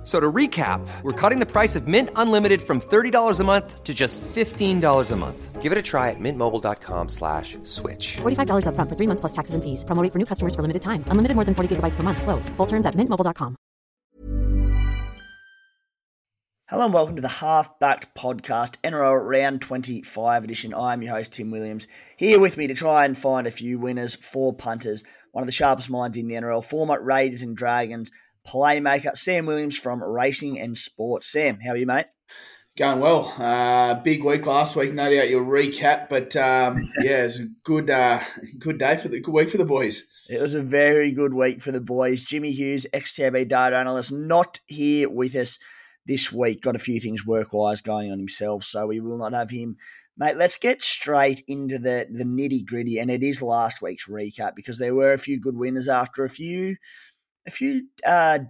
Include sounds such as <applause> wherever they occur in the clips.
F- So to recap, we're cutting the price of Mint Unlimited from $30 a month to just $15 a month. Give it a try at mintmobile.com slash switch. $45 upfront for three months plus taxes and fees. Promo rate for new customers for limited time. Unlimited more than 40 gigabytes per month. Slows. Full terms at mintmobile.com. Hello and welcome to the Half Backed Podcast, NRL Round 25 edition. I'm your host, Tim Williams, here with me to try and find a few winners for punters. One of the sharpest minds in the NRL, former Raiders and Dragons playmaker, Sam Williams from Racing and Sports. Sam, how are you, mate? Going well. Uh, big week last week. No doubt you'll recap, but um, <laughs> yeah, it's a good, uh, good day for the good week for the boys. It was a very good week for the boys. Jimmy Hughes, XTB data analyst, not here with us this week. Got a few things work wise going on himself, so we will not have him. Mate, let's get straight into the, the nitty gritty, and it is last week's recap because there were a few good winners after a few a few uh,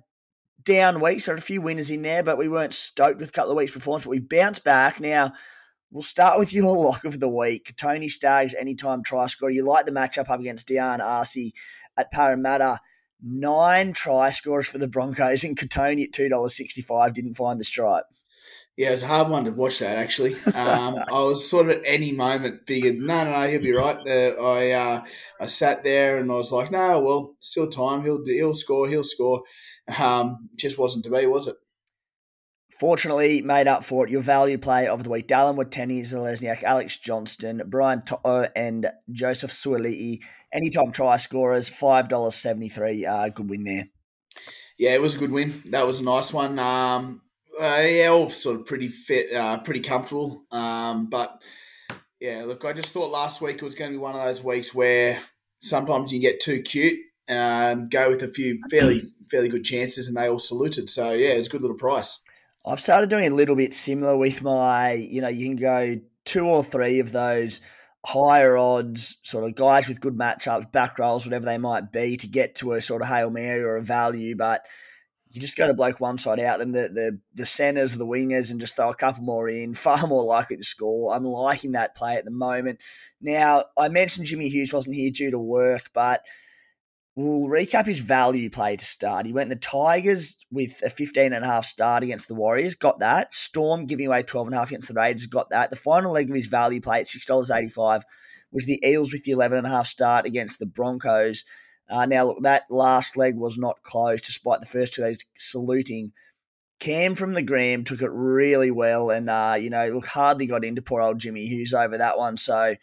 down weeks. Were a few winners in there, but we weren't stoked with a couple of weeks' performance. But we bounced back. Now we'll start with <laughs> your lock of the week, Kotoni Staggs, anytime try scorer. You like the matchup up against Dion Arcee at Parramatta. Nine try scorers for the Broncos, and Kotoni at two dollars sixty-five didn't find the stripe. Yeah, it was a hard one to watch that actually. Um, <laughs> I was sort of at any moment figured, no, no, no, he'll be right. Uh, I uh, I sat there and I was like, no, well, still time. He'll he'll score. He'll score. Um, just wasn't to be, was it? Fortunately, made up for it. Your value play of the week: Dallin Watene-Zelezniak, Alex Johnston, Brian To'o, and Joseph Suaalii. Anytime try scorers, five dollars seventy-three. Uh, good win there. Yeah, it was a good win. That was a nice one. Um, uh, yeah, all sort of pretty fit, uh, pretty comfortable. Um, but yeah, look, I just thought last week it was going to be one of those weeks where sometimes you get too cute, um, go with a few fairly fairly good chances, and they all saluted. So yeah, it's a good little price. I've started doing a little bit similar with my, you know, you can go two or three of those higher odds sort of guys with good matchups, back rolls, whatever they might be, to get to a sort of hail mary or a value, but you just go to bloke one side out, then the the the centers, the wingers, and just throw a couple more in. Far more likely to score. I'm liking that play at the moment. Now I mentioned Jimmy Hughes wasn't here due to work, but we'll recap his value play to start. He went the Tigers with a 15 and a half start against the Warriors, got that. Storm giving away 12 and a half against the Raiders, got that. The final leg of his value play at $6.85 was the Eels with the 11 and a half start against the Broncos. Uh, now, look, that last leg was not close, despite the first two legs saluting. Cam from the Gram took it really well, and uh, you know, look, hardly got into poor old Jimmy Hughes over that one. So,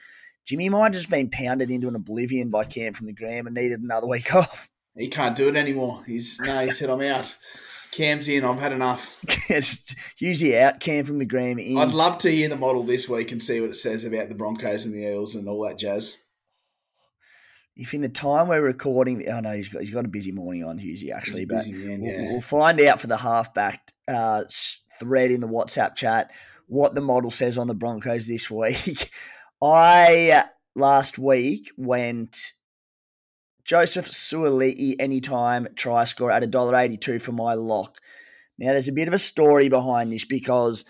Jimmy might have just been pounded into an oblivion by Cam from the Gram and needed another <laughs> week off. He can't do it anymore. He's no, he said I'm out. Cam's in. I've had enough. <laughs> Usually out. Cam from the Gram in. I'd love to hear the model this week and see what it says about the Broncos and the Eels and all that jazz. If in the time we're recording, I know he's got he's got a busy morning on Hughesy actually, He's but man, we'll, yeah. we'll find out for the halfback uh, thread in the WhatsApp chat what the model says on the Broncos this <laughs> week. I uh, last week went Joseph Suaalii anytime try score at $1.82 for my lock. Now there's a bit of a story behind this because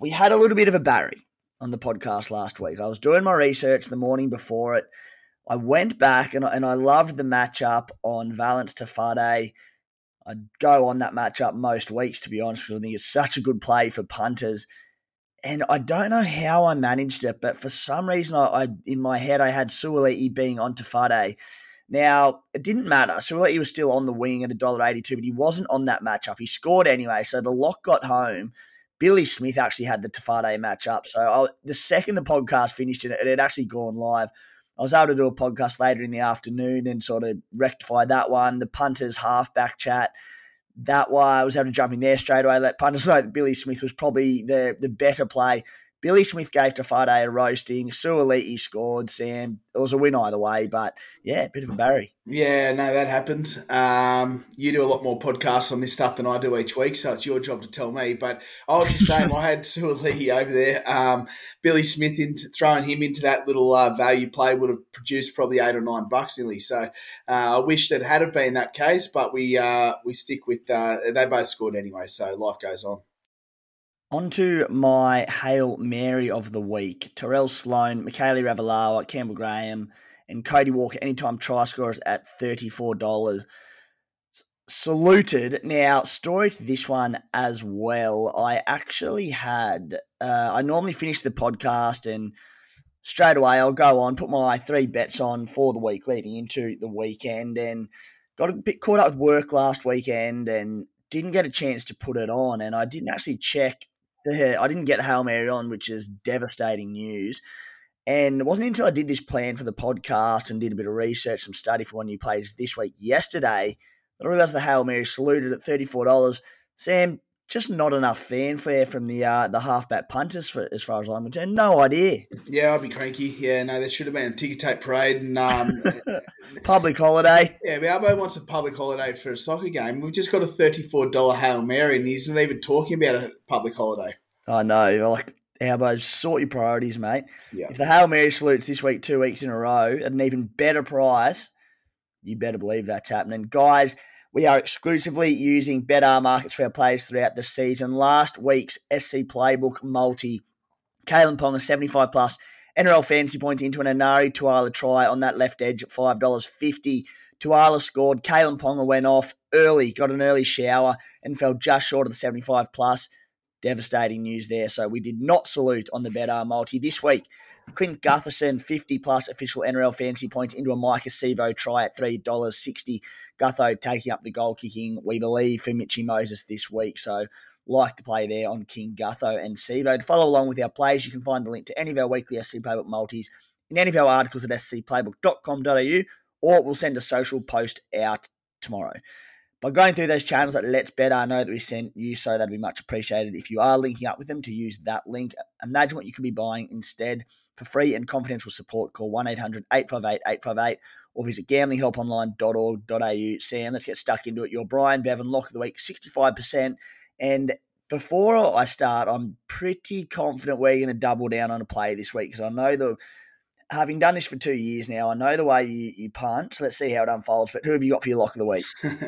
we had a little bit of a Barry on the podcast last week. I was doing my research the morning before it. I went back and, I- and I loved the matchup on Valence to Tafade. I'd go on that matchup most weeks, to be honest, because I think it's such a good play for punters. And I don't know how I managed it, but for some reason, I, I in my head I had Suaalii being on to Tafade. Now it didn't matter. Suaalii was still on the wing at $1.82, but he wasn't on that matchup. He scored anyway, so the lock got home. Billy Smith actually had the Tafade matchup. So I, the second the podcast finished, and it had actually gone live. I was able to do a podcast later in the afternoon and sort of rectify that one. The punters halfback chat, that one I was able to jump in there straight away. Let punters <laughs> know that Billy Smith was probably the the better play. Billy Smith gave Tafade a roasting. Suaalii scored, Sam. It was a win either way, but yeah, bit of a Barry. Yeah, no, that happens. Um, you do a lot more podcasts on this stuff than I do each week, so it's your job to tell me. But I was the same. I had <laughs> Suaalii over there. Um, Billy Smith into throwing him into that little uh, value play would have produced probably eight or nine bucks nearly. So uh, I wish that had have been that case, but we uh, we stick with uh, they both scored anyway. So life goes on. On to my Hail Mary of the week. Tyrell Sloan, Mikaele Ravalawa, Campbell Graham, and Cody Walker, anytime try scorers at $34. Saluted. Now, story to this one as well. I actually had, uh, I normally finish the podcast and straight away I'll go on, put my three bets on for the week leading into the weekend and got a bit caught up with work last weekend and didn't get a chance to put it on. And I didn't actually check I didn't get Hail Mary on, which is devastating news. And it wasn't until I did this plan for the podcast and did a bit of research, some study for one new plays this week, yesterday, that I realised the Hail Mary saluted at $34. Sam, just not enough fanfare from the uh, the halfback punters for, as far as I'm concerned. No idea. Yeah, I'd be cranky. Yeah, no, there should have been a ticker tape parade and um, <laughs> public holiday. Yeah, Albo wants a public holiday for a soccer game. We've just got a thirty-four dollar hail mary, and he's not even talking about a public holiday. I know. Like Albo, sort your priorities, mate. Yeah. If the hail mary salutes this week, two weeks in a row, at an even better price, you better believe that's happening, guys. We are exclusively using better markets for our players throughout the season. Last week's SC Playbook multi, Kalyn Ponga 75 plus, NRL fantasy point into an Enari Tuala try on that left edge at $5.50. Tuala scored. Kalyn Ponga went off early, got an early shower, and fell just short of the 75 plus. Devastating news there. So we did not salute on the better multi this week. Clint Gutherson, 50 plus official NRL fantasy points into a Maika Sivo try at $3.60. Gutho taking up the goal kicking, we believe, for Mitchy Moses this week. So like to play there on King Gutho and Sivo. To follow along with our plays, you can find the link to any of our weekly SC Playbook multis in any of our articles at scplaybook.com.au or we'll send a social post out tomorrow. By going through those channels at Let's Bet, I know that we sent you, so that'd be much appreciated if you are linking up with them to use that link. Imagine what you could be buying instead. For free and confidential support, call 1 800 858 858 or visit gamblinghelponline.org.au. Sam, let's get stuck into it. Your Brian Bevan lock of the week, 65%. And before I start, I'm pretty confident we're going to double down on a play this week because I know the having done this for two years now, I know the way you, you punt. So let's see how it unfolds. But who have you got for your lock of the week?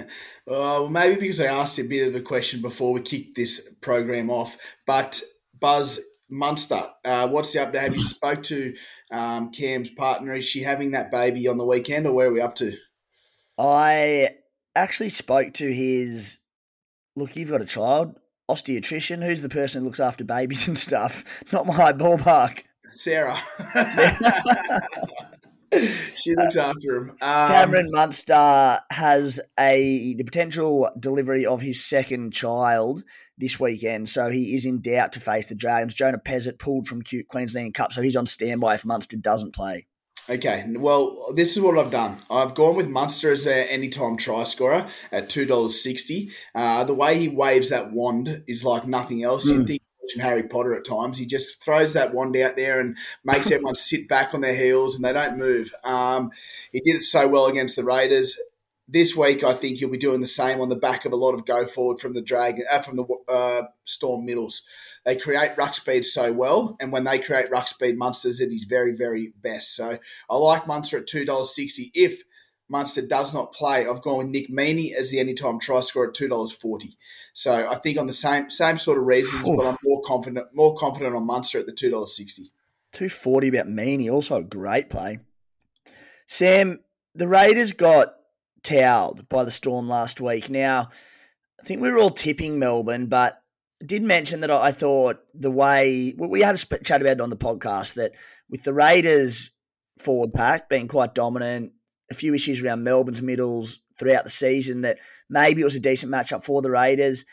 <laughs> well, maybe because I asked you a bit of the question before we kicked this program off. But Buzz Munster, uh, what's the update? Have you spoke to um, Cam's partner? Is she having that baby on the weekend, or where are we up to? I actually spoke to his. Look, you've got a child. Osteotrician. Who's the person who looks after babies <laughs> and stuff? Not my ballpark. Sarah. <laughs> <laughs> she looks after him. Um, Cameron Munster has a the potential delivery of his second child this weekend, so he is in doubt to face the Dragons. Jonah Pezet pulled from Queensland Cup, so he's on standby if Munster doesn't play. Okay, well, this is what I've done. I've gone with Munster as an anytime try scorer at two dollars sixty. Uh, the way he waves that wand is like nothing else. Mm. You think Harry Potter at times. He just throws that wand out there and makes everyone <laughs> sit back on their heels and they don't move. Um, he did it so well against the Raiders. This week, I think he'll be doing the same on the back of a lot of go forward from the Dragon, uh, from the uh, Storm middles. They create ruck speed so well, and when they create ruck speed, Munster's at his very, very best. So I like Munster at two dollars sixty. If Munster does not play, I've gone with Nick Meaney as the anytime try scorer at two dollars forty. So I think on the same same sort of reasons, Ooh. but I'm more confident more confident on Munster at the two dollars sixty. Two forty about Meaney, also a great play. Sam, the Raiders got towed by the Storm last week. Now, I think we were all tipping Melbourne, but I did mention that I thought the way we had a chat about it on the podcast that with the Raiders forward pack being quite dominant, a few issues around Melbourne's middles throughout the season, that maybe it was a decent matchup for the Raiders.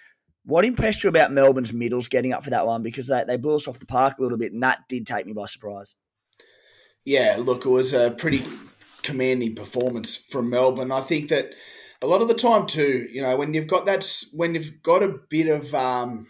What impressed you about Melbourne's middles getting up for that one? Because they, they blew us off the park a little bit, and that did take me by surprise. Yeah, look, it was a pretty commanding performance from Melbourne. I think that a lot of the time too, you know, when you've got that, when you've got a bit of um,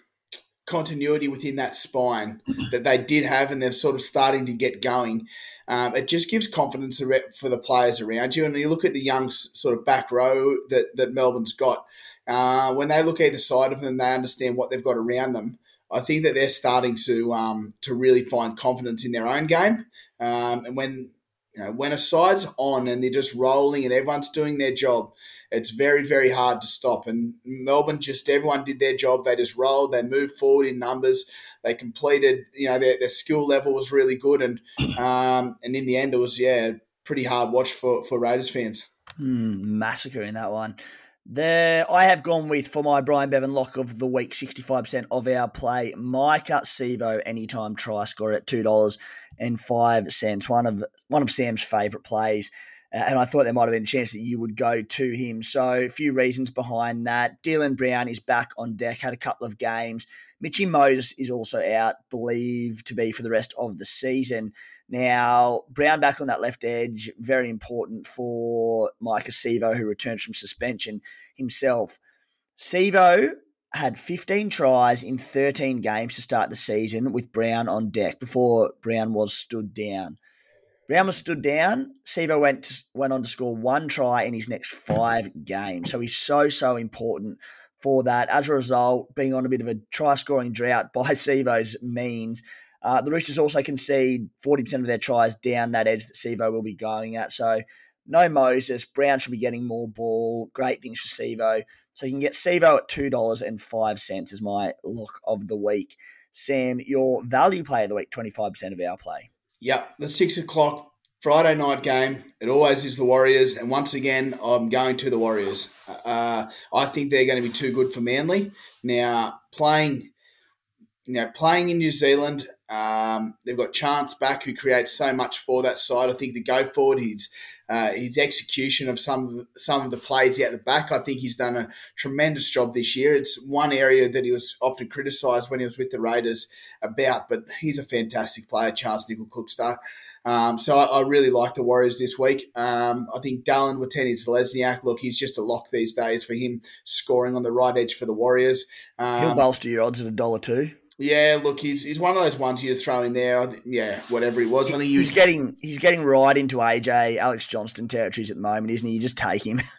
continuity within that spine that they did have, and they're sort of starting to get going. Um, it just gives confidence for the players around you. And you look at the young sort of back row that, that Melbourne's got. Uh, when they look either side of them, they understand what they've got around them. I think that they're starting to um, to really find confidence in their own game. Um, and when you know, when a side's on and they're just rolling and everyone's doing their job, it's very, very hard to stop. And Melbourne just everyone did their job. They just rolled. They moved forward in numbers. They completed. You know, their, their skill level was really good. And um, and in the end, it was yeah, pretty hard watch for for Raiders fans. Mm, massacre in that one. There, I have gone with for my Brian Bevan lock of the week, sixty five percent of our play. Maika Sivo, anytime try score at two dollars and five cents. One of one of Sam's favourite plays. Uh, and I thought there might have been a chance that you would go to him. So a few reasons behind that. Dylan Brown is back on deck, had a couple of games. Mitchy Moses is also out, believed to be for the rest of the season. Now, Brown back on that left edge, very important for Maika Sivo, who returns from suspension himself. Sivo had 15 tries in 13 games to start the season with Brown on deck before Brown was stood down. Brown was stood down. Sivo went to, went on to score one try in his next five games. So he's so so important for that. As a result, being on a bit of a try scoring drought by <laughs> Sivo's means, uh, the Roosters also concede 40% of their tries down that edge that Sivo will be going at. So no Moses. Brown should be getting more ball. Great things for Sivo. So you can get Sivo at $2.05 as my look of the week. Sam, your value play of the week, 25% of our play. Yep, the six o'clock Friday night game. It always is the Warriors, and once again, I'm going to the Warriors. Uh, I think they're going to be too good for Manly. Now playing, you know, playing in New Zealand, um, they've got Charnze back, who creates so much for that side. I think the go forward, he's uh, his execution of some of the, some of the plays out the back. I think he's done a tremendous job this year. It's one area that he was often criticised when he was with the Raiders about, but he's a fantastic player, Charnze Nicoll-Klokstad. Um, so I, I, really like the Warriors this week. Um, I think Dallin Watene-Zelezniak, look, he's just a lock these days for him scoring on the right edge for the Warriors. Um, He'll bolster your odds at a dollar two. Yeah, look, he's he's one of those ones you just throw in there. Yeah, whatever he was. I think he's getting he's getting right into AJ Alex Johnston territories at the moment, isn't he? You just take him. <laughs>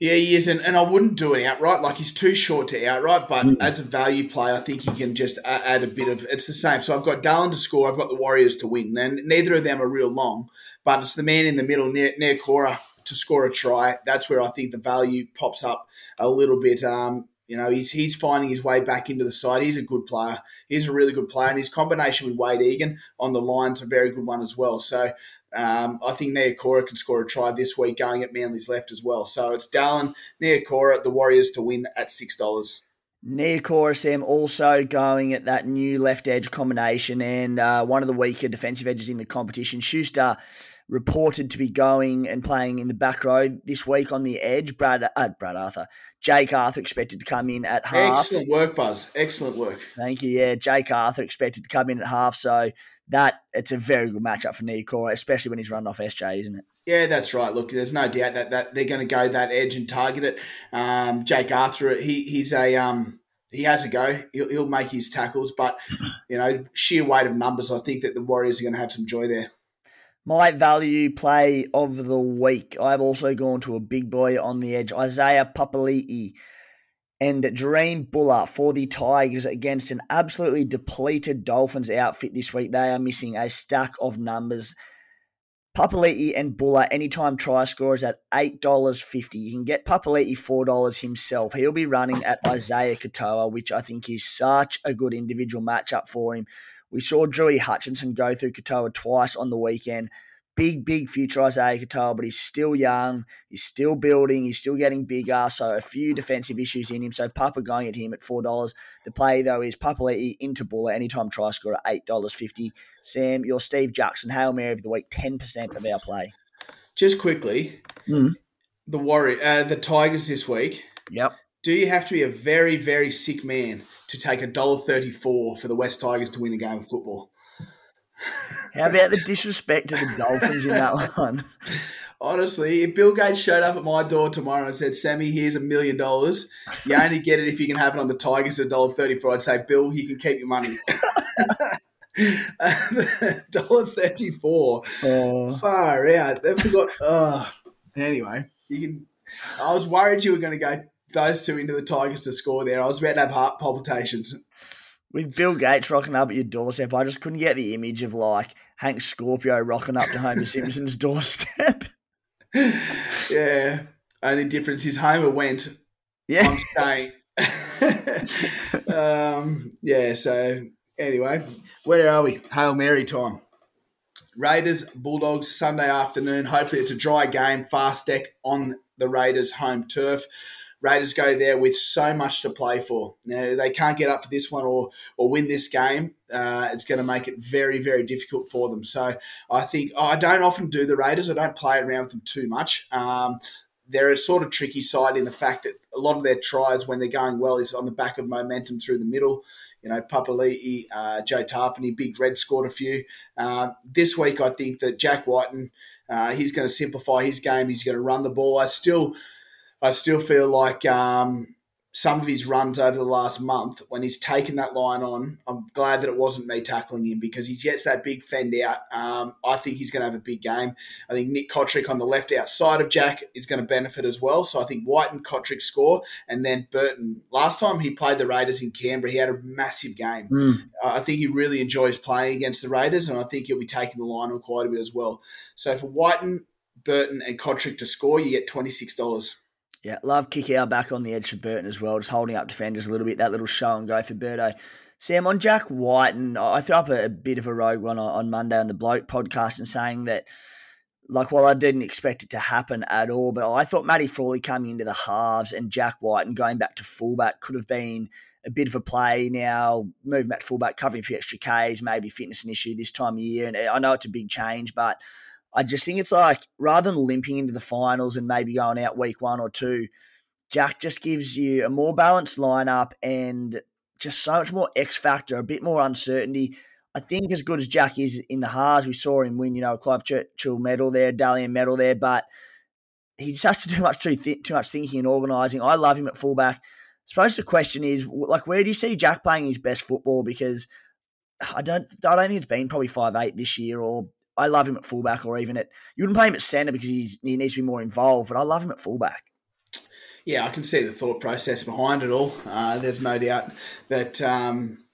Yeah, he is, and, and I wouldn't do it outright. Like he's too short to outright, but mm. as a value play, I think he can just add a bit of. It's the same. So I've got Dallin to score. I've got the Warriors to win, and neither of them are real long. But it's the man in the middle near, Niukore to score a try. That's where I think the value pops up a little bit. Um, you know, he's he's finding his way back into the side. He's a good player. He's a really good player, and his combination with Wade Egan on the line's a very good one as well. So um, I think Niukore can score a try this week going at Manly's left as well. So it's Dallin, Niukore, the Warriors to win at $6. Niukore, Sam, also going at that new left edge combination and uh, one of the weaker defensive edges in the competition. Schuster reported to be going and playing in the back row this week on the edge. Brad, uh, Brad Arthur, Jake Arthur expected to come in at half. Excellent work, Buzz. Excellent work. Thank you. Yeah, Jake Arthur expected to come in at half. So that it's a very good matchup for Niukore, especially when he's running off SJ, isn't it? Yeah, that's right. Look, there's no doubt that, that they're going to go that edge and target it. Um, Jake Arthur, he, he's a um, he has a go. He'll, he'll make his tackles, but you know, sheer weight of numbers, I think that the Warriors are going to have some joy there. My value play of the week. I've also gone to a big boy on the edge, Isaiah Papali'i and Jahream Bula for the Tigers against an absolutely depleted Dolphins outfit this week. They are missing a stack of numbers. Papali'i and Bula anytime try scorers at $8.50. You can get Papali'i $4 himself. He'll be running at Isaiah Katoa, which I think is such a good individual matchup for him. We saw Drewy Hutchison go through Katoa twice on the weekend big, big future Isaiah Katoa, but he's still young. He's still building. He's still getting bigger. So a few defensive issues in him. So Papa going at him at four dollars. The play though is Papali'i into Bula anytime try score at eight dollars fifty. Sam, your Steve Jackson Hail Mary of the week, ten percent of our play. Just quickly, mm. the Warrior, uh, the Tigers this week. Yep. Do you have to be a very, very sick man to take a dollar thirty-four for the West Tigers to win a game of football? How about the disrespect to the Dolphins in that <laughs> one? Honestly, if Bill Gates showed up at my door tomorrow and said, Sammy, here's a million dollars, you only get it if you can have it on the Tigers at $1.34, I'd say, Bill, you can keep your money. <laughs> Dollar thirty four. Oh. Far out. They forgot. Oh. Anyway, you can. I was worried you were going to go those two into the Tigers to score there. I was about to have heart palpitations. With Bill Gates rocking up at your doorstep, I just couldn't get the image of like Hank Scorpio rocking up to Homer <laughs> Simpson's doorstep. <laughs> Yeah. Only difference is Homer went. Yeah. I'm staying. <laughs> um, yeah. So anyway, where are we? Hail Mary time. Raiders Bulldogs Sunday afternoon. Hopefully, it's a dry game. Fast deck on the Raiders' home turf. Raiders go there with so much to play for. Now they can't get up for this one or or win this game. Uh, it's going to make it very very difficult for them. So I think I don't often do the Raiders. I don't play around with them too much. Um, they're a sort of tricky side in the fact that a lot of their tries when they're going well is on the back of momentum through the middle. You know, Papali'i, uh, Joe Tapine, Big Red scored a few. Uh, this week, I think that Jack Wighton, uh, he's going to simplify his game. He's going to run the ball. I still, I still feel like um, some of his runs over the last month, when he's taken that line on, I'm glad that it wasn't me tackling him because he gets that big fend out. Um, I think he's going to have a big game. I think Nick Cotric on the left outside of Jack is going to benefit as well. So I think Wighton and Cotric score, and then Burton. Last time he played the Raiders in Canberra, he had a massive game. Mm. Uh, I think he really enjoys playing against the Raiders, and I think he'll be taking the line on quite a bit as well. So for Wighton, Burton, and Cotric to score, you get twenty six dollars. Yeah, love kick out back on the edge for Burton as well, just holding up defenders a little bit. That little show and go for Birdo. Sam, on Jack White, and I threw up a, a bit of a rogue one on, on Monday on the Bloke podcast and saying that, like, while I didn't expect it to happen at all, but I thought Matty Frawley coming into the halves and Jack White and going back to fullback could have been a bit of a play now, moving back to fullback, covering a few extra Ks, maybe fitness an issue this time of year. And I know it's a big change, but I just think it's like rather than limping into the finals and maybe going out week one or two, Jack just gives you a more balanced lineup and just so much more X factor, a bit more uncertainty. I think as good as Jack is in the halves, we saw him win, you know, a Clive Churchill medal there, Dally M medal there, but he just has to do <laughs> much too th- too much thinking and organising. I love him at fullback. I suppose the question is, like, where do you see Jack playing his best football? Because I don't, I don't think it's been probably five eight this year, or I love him at fullback, or even at you wouldn't play him at centre because he's, he needs to be more involved. But I love him at fullback. Yeah, I can see the thought process behind it all. Uh, there's no doubt that um,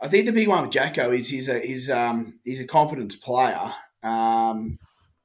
I think the big one with Jacko is he's a he's um, he's a confidence player. Um,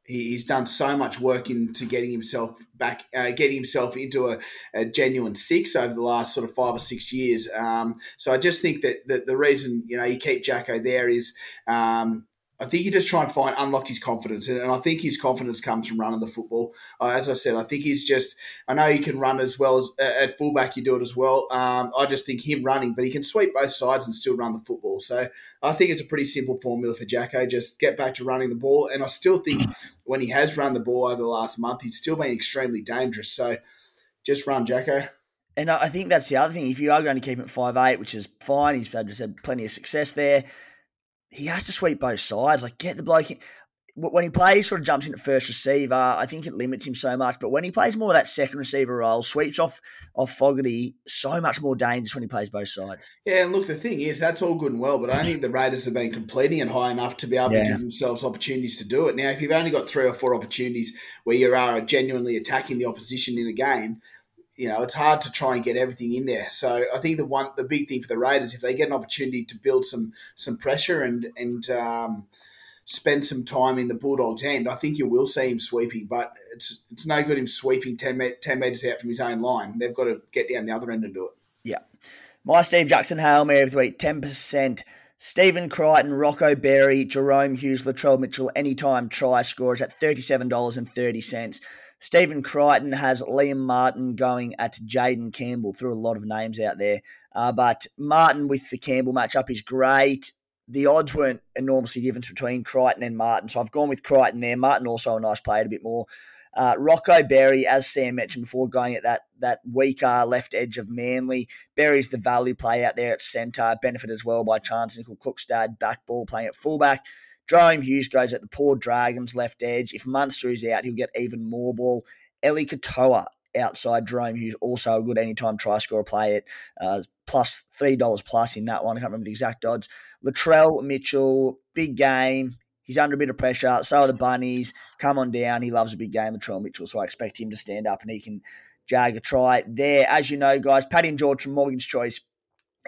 he, he's done so much work into getting himself back, uh, getting himself into a, a, genuine six over the last sort of five or six years. Um, so I just think that, that the reason you know you keep Jacko there is um, I think you just try and find unlock his confidence, and I think his confidence comes from running the football. Uh, as I said, I think he's just. I know he can run as well as uh, at fullback. You do it as well. Um, I just think him running, but he can sweep both sides and still run the football. So I think it's a pretty simple formula for Jacko. Just get back to running the ball, and I still think <clears throat> when he has run the ball over the last month, he's still been extremely dangerous. So just run Jacko. And I think that's the other thing. If you are going to keep him at five eight, which is fine, he's just had plenty of success there he has to sweep both sides. Like get the bloke in. When he plays, sort of jumps into first receiver. I think it limits him so much. But when he plays more of that second receiver role, sweeps off off Fogarty, so much more dangerous when he plays both sides. Yeah, and look, the thing is, that's all good and well, but I don't think the Raiders have been completing it high enough to be able yeah. to give themselves opportunities to do it. Now, if you've only got three or four opportunities where you are genuinely attacking the opposition in a game, you know, it's hard to try and get everything in there. So I think the one, the big thing for the Raiders, if they get an opportunity to build some some pressure and and um, spend some time in the Bulldogs' end, I think you will see him sweeping. But it's it's no good him sweeping 10, me- 10 meters out from his own line. They've got to get down the other end and do it. Yeah, my Steve Jackson Hail Mary of week, ten percent. Stephen Crichton, Rocco Berry, Jahrome Hughes, Latrell Mitchell, anytime try scorers at $37.30. Stephen Crichton has Liam Martin going at Jayden Campbell. Threw a lot of names out there. Uh, but Martin with the Campbell matchup is great. The odds weren't enormously different between Crichton and Martin. So I've gone with Crichton there. Martin also a nice player, a bit more. Uh, Rocco Berry, as Sam mentioned before, going at that that weaker left edge of Manly. Berry's the value play out there at centre. Benefit as well by Charnze Nicoll-Klokstad, back ball playing at fullback. Jahrome Hughes goes at the poor Dragons left edge. If Munster is out, he'll get even more ball. Eli Katoa outside Jahrome Hughes, also a good anytime try scorer play it. Uh, plus $3 plus in that one. I can't remember the exact odds. Latrell Mitchell, big game. He's under a bit of pressure. So are the Bunnies. Come on down. He loves a big game, Latrell Mitchell. So I expect him to stand up and he can jag a try there. As you know, guys, Paddy and George from Mortgage Choice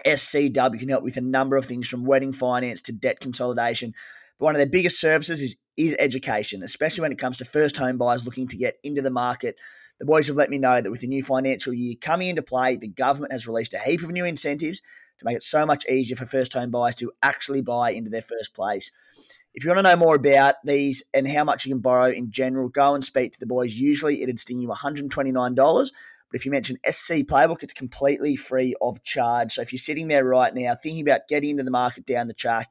SCW can help with a number of things from wedding finance to debt consolidation. But one of their biggest services is, is education, especially when it comes to first home buyers looking to get into the market. The boys have let me know that with the new financial year coming into play, the government has released a heap of new incentives to make it so much easier for first home buyers to actually buy into their first place. If you want to know more about these and how much you can borrow in general, go and speak to the boys. Usually it'd sting you $129, but if you mention SC Playbook, it's completely free of charge. So if you're sitting there right now thinking about getting into the market down the track,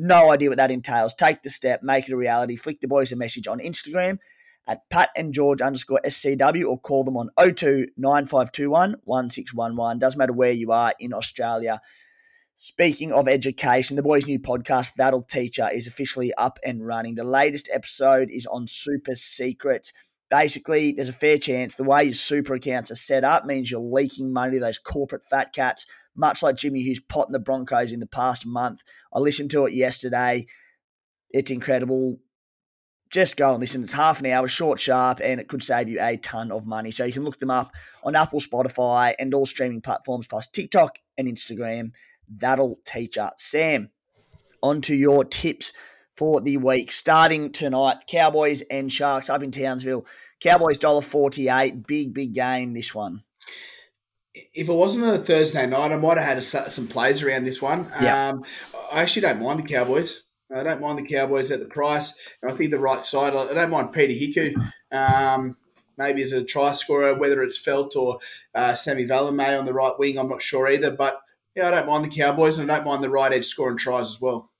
no idea what that entails, take the step, make it a reality. Flick the boys a message on Instagram at Pat and George underscore SCW or call them on 02 9521 1611. Doesn't matter where you are in Australia. Speaking of education, the boys' new podcast, That'll Teacher, is officially up and running. The latest episode is on super secret. Basically, there's a fair chance the way your super accounts are set up means you're leaking money to those corporate fat cats, much like Jimmy Hughes potting the Broncos in the past month. I listened to it yesterday. It's incredible. Just go and listen. It's half an hour, short, sharp, and it could save you a ton of money. So you can look them up on Apple, Spotify, and all streaming platforms, plus TikTok and Instagram. That'll teach us. Sam, on to your tips for the week. Starting tonight, Cowboys and Sharks up in Townsville. Cowboys $1.48. Big, big game, this one. If it wasn't a Thursday night, I might have had some plays around this one. Yeah. Um, I actually don't mind the Cowboys. I don't mind the Cowboys at the price. I think the right side. I don't mind Peter Hiku. Um, maybe as a try scorer, whether it's Feldt or uh, Semi Valemei on the right wing, I'm not sure either. But yeah, I don't mind the Cowboys and I don't mind the right edge scoring tries as well.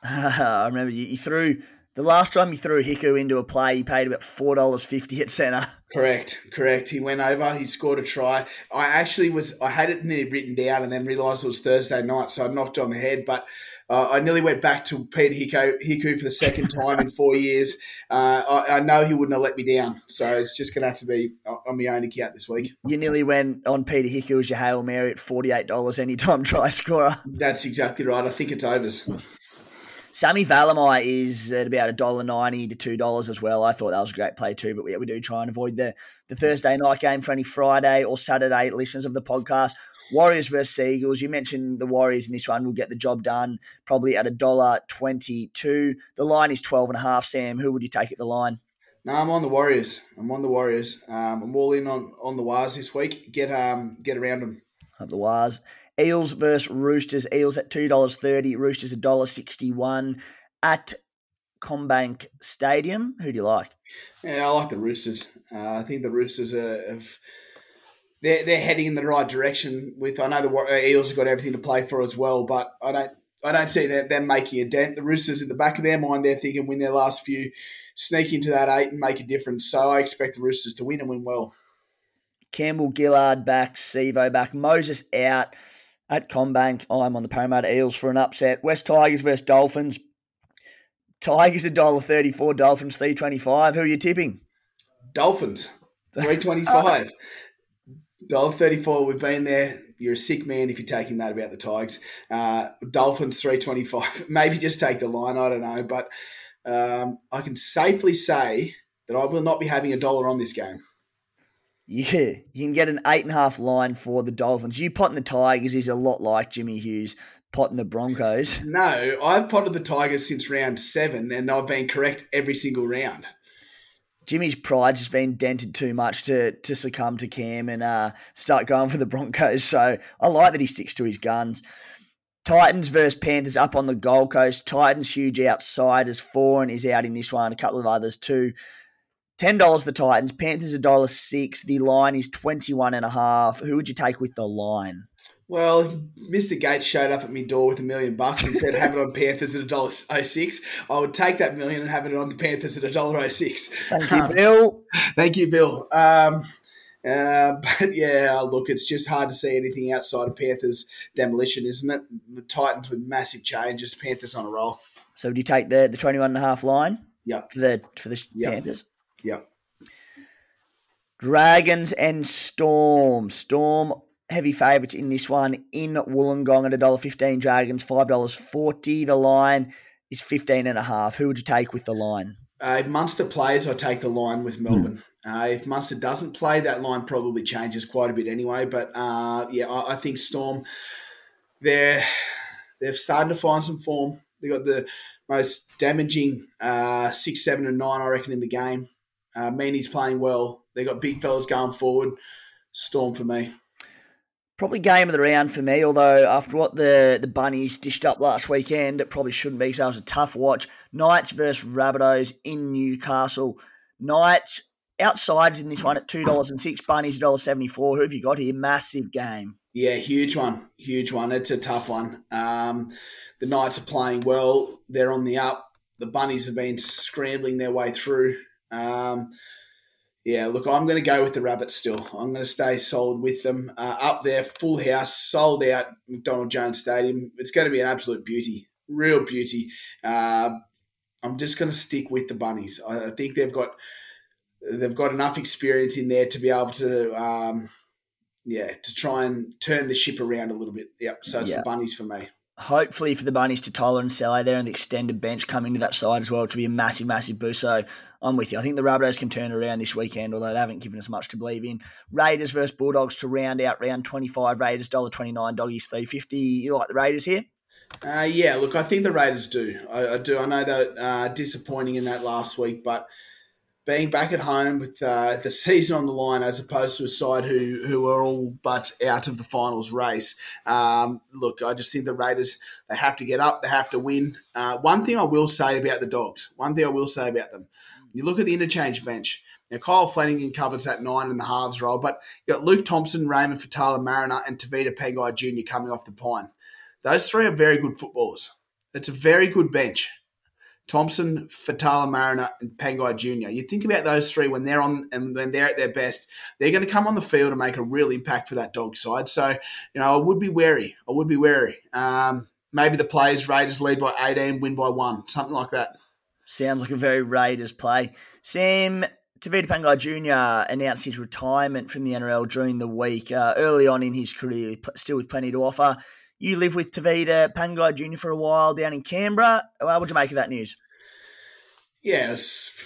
<laughs> I remember you, you, threw the last time you threw Hiku into a play, he paid about four dollars fifty at centre. Correct, correct. He went over, he scored a try. I actually was I had it near written down and then realised it was Thursday night, so I knocked on the head. But uh, I nearly went back to Peter Hiku, Hiku for the second time in four years. Uh, I, I, know he wouldn't have let me down, so it's just going to have to be on my own account this week. You nearly went on Peter Hiku as your Hail Mary at $48 anytime try scorer. That's exactly right. I think it's overs. Semi Valemei is at about $1.90 to $2 as well. I thought that was a great play too, but we, we do try and avoid the, the Thursday night game for any Friday or Saturday listeners of the podcast. Warriors versus Eagles. You mentioned the Warriors in this one will get the job done probably at a dollar twenty-two. The line is twelve and a half. Sam, who would you take at the line? No, I'm on the Warriors. I'm on the Warriors. Um, I'm all in on, on the Wars this week. Get um get around them. Up the Wars. Eels versus Roosters. Eels at two dollars thirty. Roosters a dollar sixty-one at CommBank Stadium. Who do you like? Yeah, I like the Roosters. Uh, I think the Roosters are, have they're they're heading in the right direction. With I know the Eels have got everything to play for as well, but I don't I don't see them, them making a dent. The Roosters in the back of their mind, they're thinking win their last few, sneak into that eight and make a difference. So I expect the Roosters to win and win well. Campbell Gillard back, Sivo back, Moses out at CommBank, I'm on the Parramatta Eels for an upset. West Tigers versus Dolphins. Tigers a dollar thirty four, Dolphins three twenty five. Who are you tipping? Dolphins three <laughs> twenty five. Dollar thirty four. We've been there. You're a sick man if you're taking that about the Tigers. Uh, Dolphins three twenty five. <laughs> Maybe just take the line. I don't know, but um, I can safely say that I will not be having a dollar on this game. Yeah, you can get an eight and a half line for the Dolphins. You potting the Tigers is a lot like Jimmy Hughes potting the Broncos. <laughs> No, I've potted the Tigers since round seven, and I've been correct every single round. Jimmy's pride's just been dented too much to to succumb to Cam and uh, start going for the Broncos. So I like that he sticks to his guns. Titans versus Panthers up on the Gold Coast. Titans huge outside as four and is out in this one. A couple of others too. Ten dollars the Titans. Panthers a dollar six. The line is twenty one and a half. Who would you take with the line? Well, if Mr. Gates showed up at my door with a million bucks and said, "Have it on Panthers at a dollar oh six. I would take that million and have it on the Panthers at a dollar oh six. Thank you, Bill. Thank you, Bill. Um, uh, but yeah, look, it's just hard to see anything outside of Panthers demolition, isn't it? The Titans with massive changes, Panthers on a roll. So would you take the the twenty one and a half line Yep. for the for the Yep. Panthers? Yep. Dragons and Storm. Storm heavy favourites in this one in Wollongong at $1.15. Dragons $5.40. The line is 15 and a half. Who would you take with the line? Uh, if Munster plays, I take the line with Melbourne. Uh, if Munster doesn't play, that line probably changes quite a bit anyway. But uh, yeah, I, I think Storm, they're they're starting to find some form. They got the most damaging uh, six, seven, and nine, I reckon, in the game. Uh, Meaney's playing well. They got big fellas going forward. Storm for me. Probably game of the round for me, although after what the, the Bunnies dished up last weekend, it probably shouldn't be, so it was a tough watch. Knights versus Rabbitohs in Newcastle. Knights outsides in this one at $2.06, Bunnies $1.74. Who have you got here? Massive game. Yeah, huge one, huge one. It's a tough one. Um, the Knights are playing well. They're on the up. The Bunnies have been scrambling their way through. Um, yeah, look, I'm going to go with the Rabbits still. I'm going to stay solid with them. Uh, up there, full house, sold out McDonald Jones Stadium. It's going to be an absolute beauty, real beauty. Uh, I'm just going to stick with the Bunnies. I, think they've got they've got enough experience in there to be able to. Um, yeah, to try and turn the ship around a little bit. Yep. So it's Yeah. the bunnies for me. Hopefully for the Bunnies to Tyler and Sally there and the extended bench coming to that side as well, will be a massive, massive boost. So I'm with you. I think the Rabbitohs can turn around this weekend, although they haven't given us much to believe in. Raiders versus Bulldogs to round out round 25. Raiders $1.29, doggies 350 You like the Raiders here? Uh, yeah, look, I think the Raiders do. I, I do. I know that uh, disappointing in that last week, but being back at home with uh, the season on the line, as opposed to a side who who are all but out of the finals race. Um, look, I just think the Raiders they have to get up, they have to win. Uh, one thing I will say about the Dogs, one thing I will say about them, you look at the interchange bench. Now, Kyle Flanagan covers that nine and the halves role, but you got Luke Thompson, Raymond Faitala-Mariner, and Tevita Pangai Jr. coming off the pine. Those three are very good footballers. It's a very good bench. Thompson, Faitala-Mariner, and Pangai Jr. You think about those three when they're on and when they're at their best, they're going to come on the field and make a real impact for that dog side. So, you know, I would be wary. I would be wary. Um, maybe the players Raiders lead by 18, win by one, something like that. Sounds like a very Raiders play. Sam Tevita Pangai Jr. announced his retirement from the NRL during the week. Uh, early on in his career, still with plenty to offer. You live with Tevita Pangai Jr. for a while down in Canberra. How would you make of that news? Yeah, it's,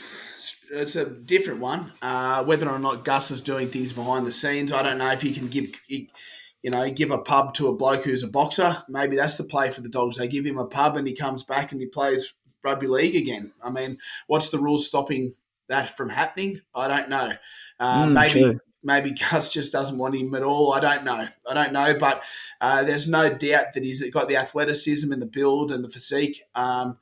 it's a different one. Uh, whether or not Gus is doing things behind the scenes, I don't know if you can give, you know, give a pub to a bloke who's a boxer. Maybe that's the play for the Dogs. They give him a pub and he comes back and he plays rugby league again. I mean, what's the rules stopping that from happening? I don't know. Uh, Mm, maybe true. Maybe <laughs> Gus just doesn't want him at all. I don't know. I don't know, but uh, there's no doubt that he's got the athleticism and the build and the physique. Um,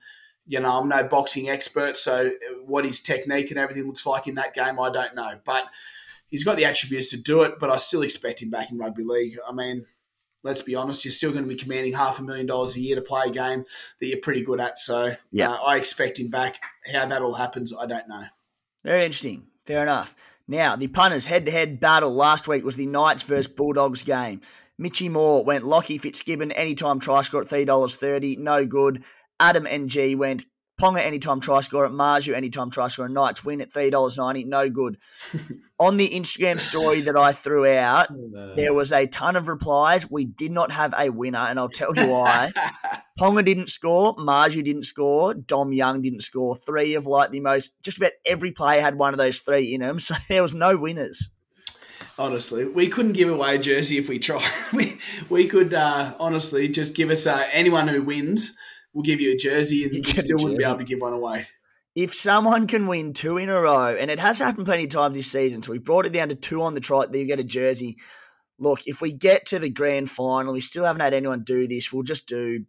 you know, I'm no boxing expert, so what his technique and everything looks like in that game, I don't know. But he's got the attributes to do it, but I still expect him back in rugby league. I mean, let's be honest, you're still going to be commanding half a million dollars a year to play a game that you're pretty good at. So Yeah. uh, I expect him back. How that all happens, I don't know. Very interesting. Fair enough. Now, the punters head to head battle last week was the Knights versus Bulldogs game. Mitchy Moore went Lockie Fitzgibbon anytime try score at $3.30, no good. Adam NG went Ponga anytime try score at Marzhew anytime try score. Knights win at $3.90, no good. <laughs> On the Instagram story that I threw out, there was a ton of replies. We did not have a winner, and I'll tell you why. <laughs> Ponga didn't score, Marzhew didn't score, Dom Young didn't score. Three of like the most, just about every player had one of those three in them, <laughs> so there was no winners. Honestly, we couldn't give away a jersey if we tried. we we could uh, honestly just give us uh, anyone who wins. We'll give you a jersey, and You still wouldn't be able to give one away. If someone can win two in a row, and it has happened plenty of times this season, so we brought it down to two on the trot, then you get a jersey. Look, if we get to the grand final, we still haven't had anyone do this. We'll just do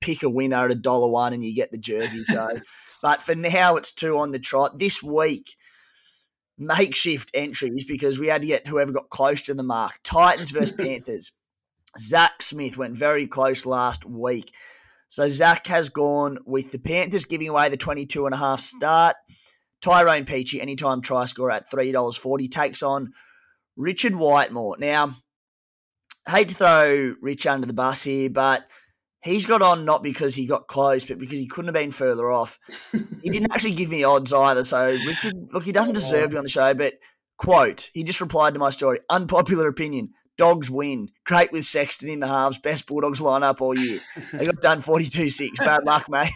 pick a winner at a dollar one, and you get the jersey. So, <laughs> but for now, it's two on the trot. This week, makeshift entries because we had to get whoever got close to the mark. Titans versus <laughs> Panthers. Zach Smith went very close last week. So Zach has gone with the Panthers giving away the 22 and a half start. Tyrone Peachey, anytime try score at $3.40, takes on Richard Whitemore. Now, hate to throw Rich under the bus here, but He's got on not because he got close, but because he couldn't have been further off. <laughs> he didn't actually give me odds either. So Richard, look, he doesn't oh. deserve to be on the show, but quote, he just replied to my story. Unpopular opinion. Dogs win. Great with Sexton in the halves. Best Bulldogs lineup all year. They got done 42 6. <laughs> Bad luck, mate.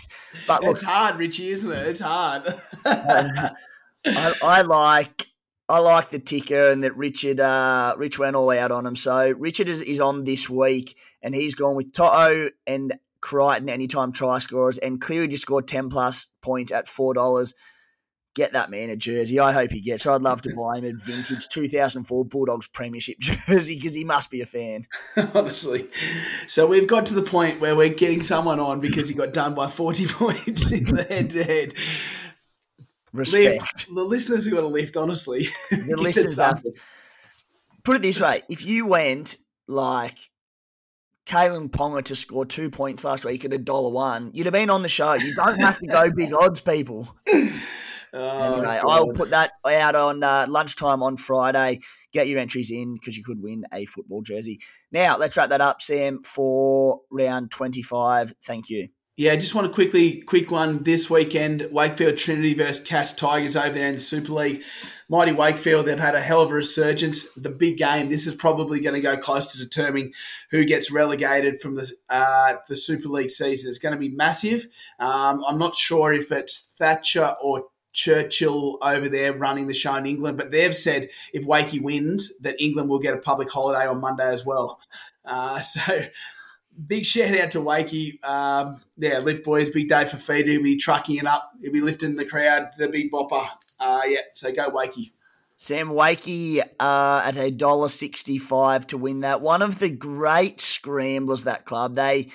But look, It's hard, Richie, isn't it? It's hard. <laughs> I, I like I like the ticker and that Richard uh, Rich went all out on him. So Richard is, is on this week and he's gone with Toto and Crichton anytime try scorers and Cleary just scored ten plus points at four dollars. Get that man a jersey. I hope he gets. I'd love to <laughs> buy him a vintage 2004 Bulldogs Premiership <laughs> jersey because he must be a fan. <laughs> Honestly. So we've got to the point where we're getting someone on because he got done by 40 points in the head to head. Respect. Lift. The listeners have got a lift, honestly. The listeners something. Put it this way: if you went like Kalyn Ponga to score two points last week at a dollar one, you'd have been on the show. You don't have to go big odds, people. Oh, Anyway, God. I'll put that out on uh, lunchtime on Friday. Get your entries in because you could win a football jersey. Now, let's wrap that up, Sam, for round 25. Thank you. Yeah, I just want to quickly, quick one this weekend. Wakefield Trinity versus Cass Tigers over there in the Super League. Mighty Wakefield, they've had a hell of a resurgence. The big game. This is probably going to go close to determining who gets relegated from the uh, the Super League season. It's going to be massive. Um, I'm not sure if it's Thatcher or Churchill over there running the show in England, but they've said if Wakey wins, that England will get a public holiday on Monday as well. Uh, <laughs> so big shout out to Wakey. Um, yeah, lift boys, big day for Feeder. He'll be trucking it up. He'll be lifting the crowd, the big bopper. Uh, yeah, so go Wakey. Sam Wakey uh, at a dollar sixty-five to win that. One of the great scramblers that club. They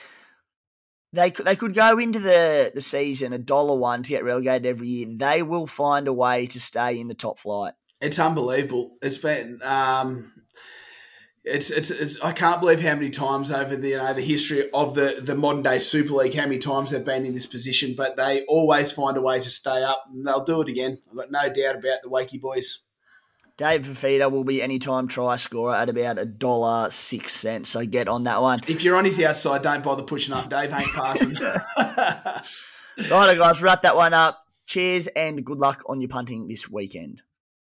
they could they could go into the, the season a dollar one to get relegated every year. They will find a way to stay in the top flight. It's unbelievable. It's been. Um, it's, it's, it's I can't believe how many times over the you know, the history of the, the modern day Super League how many times they've been in this position, but they always find a way to stay up, and they'll do it again. I've got no doubt about the Wakey boys. Dave Fifita will be anytime try scorer at about a dollar six cents. So get on that one. If you're on his outside, don't bother pushing up. Dave ain't passing. <laughs> Right, guys, wrap that one up. Cheers and good luck on your punting this weekend.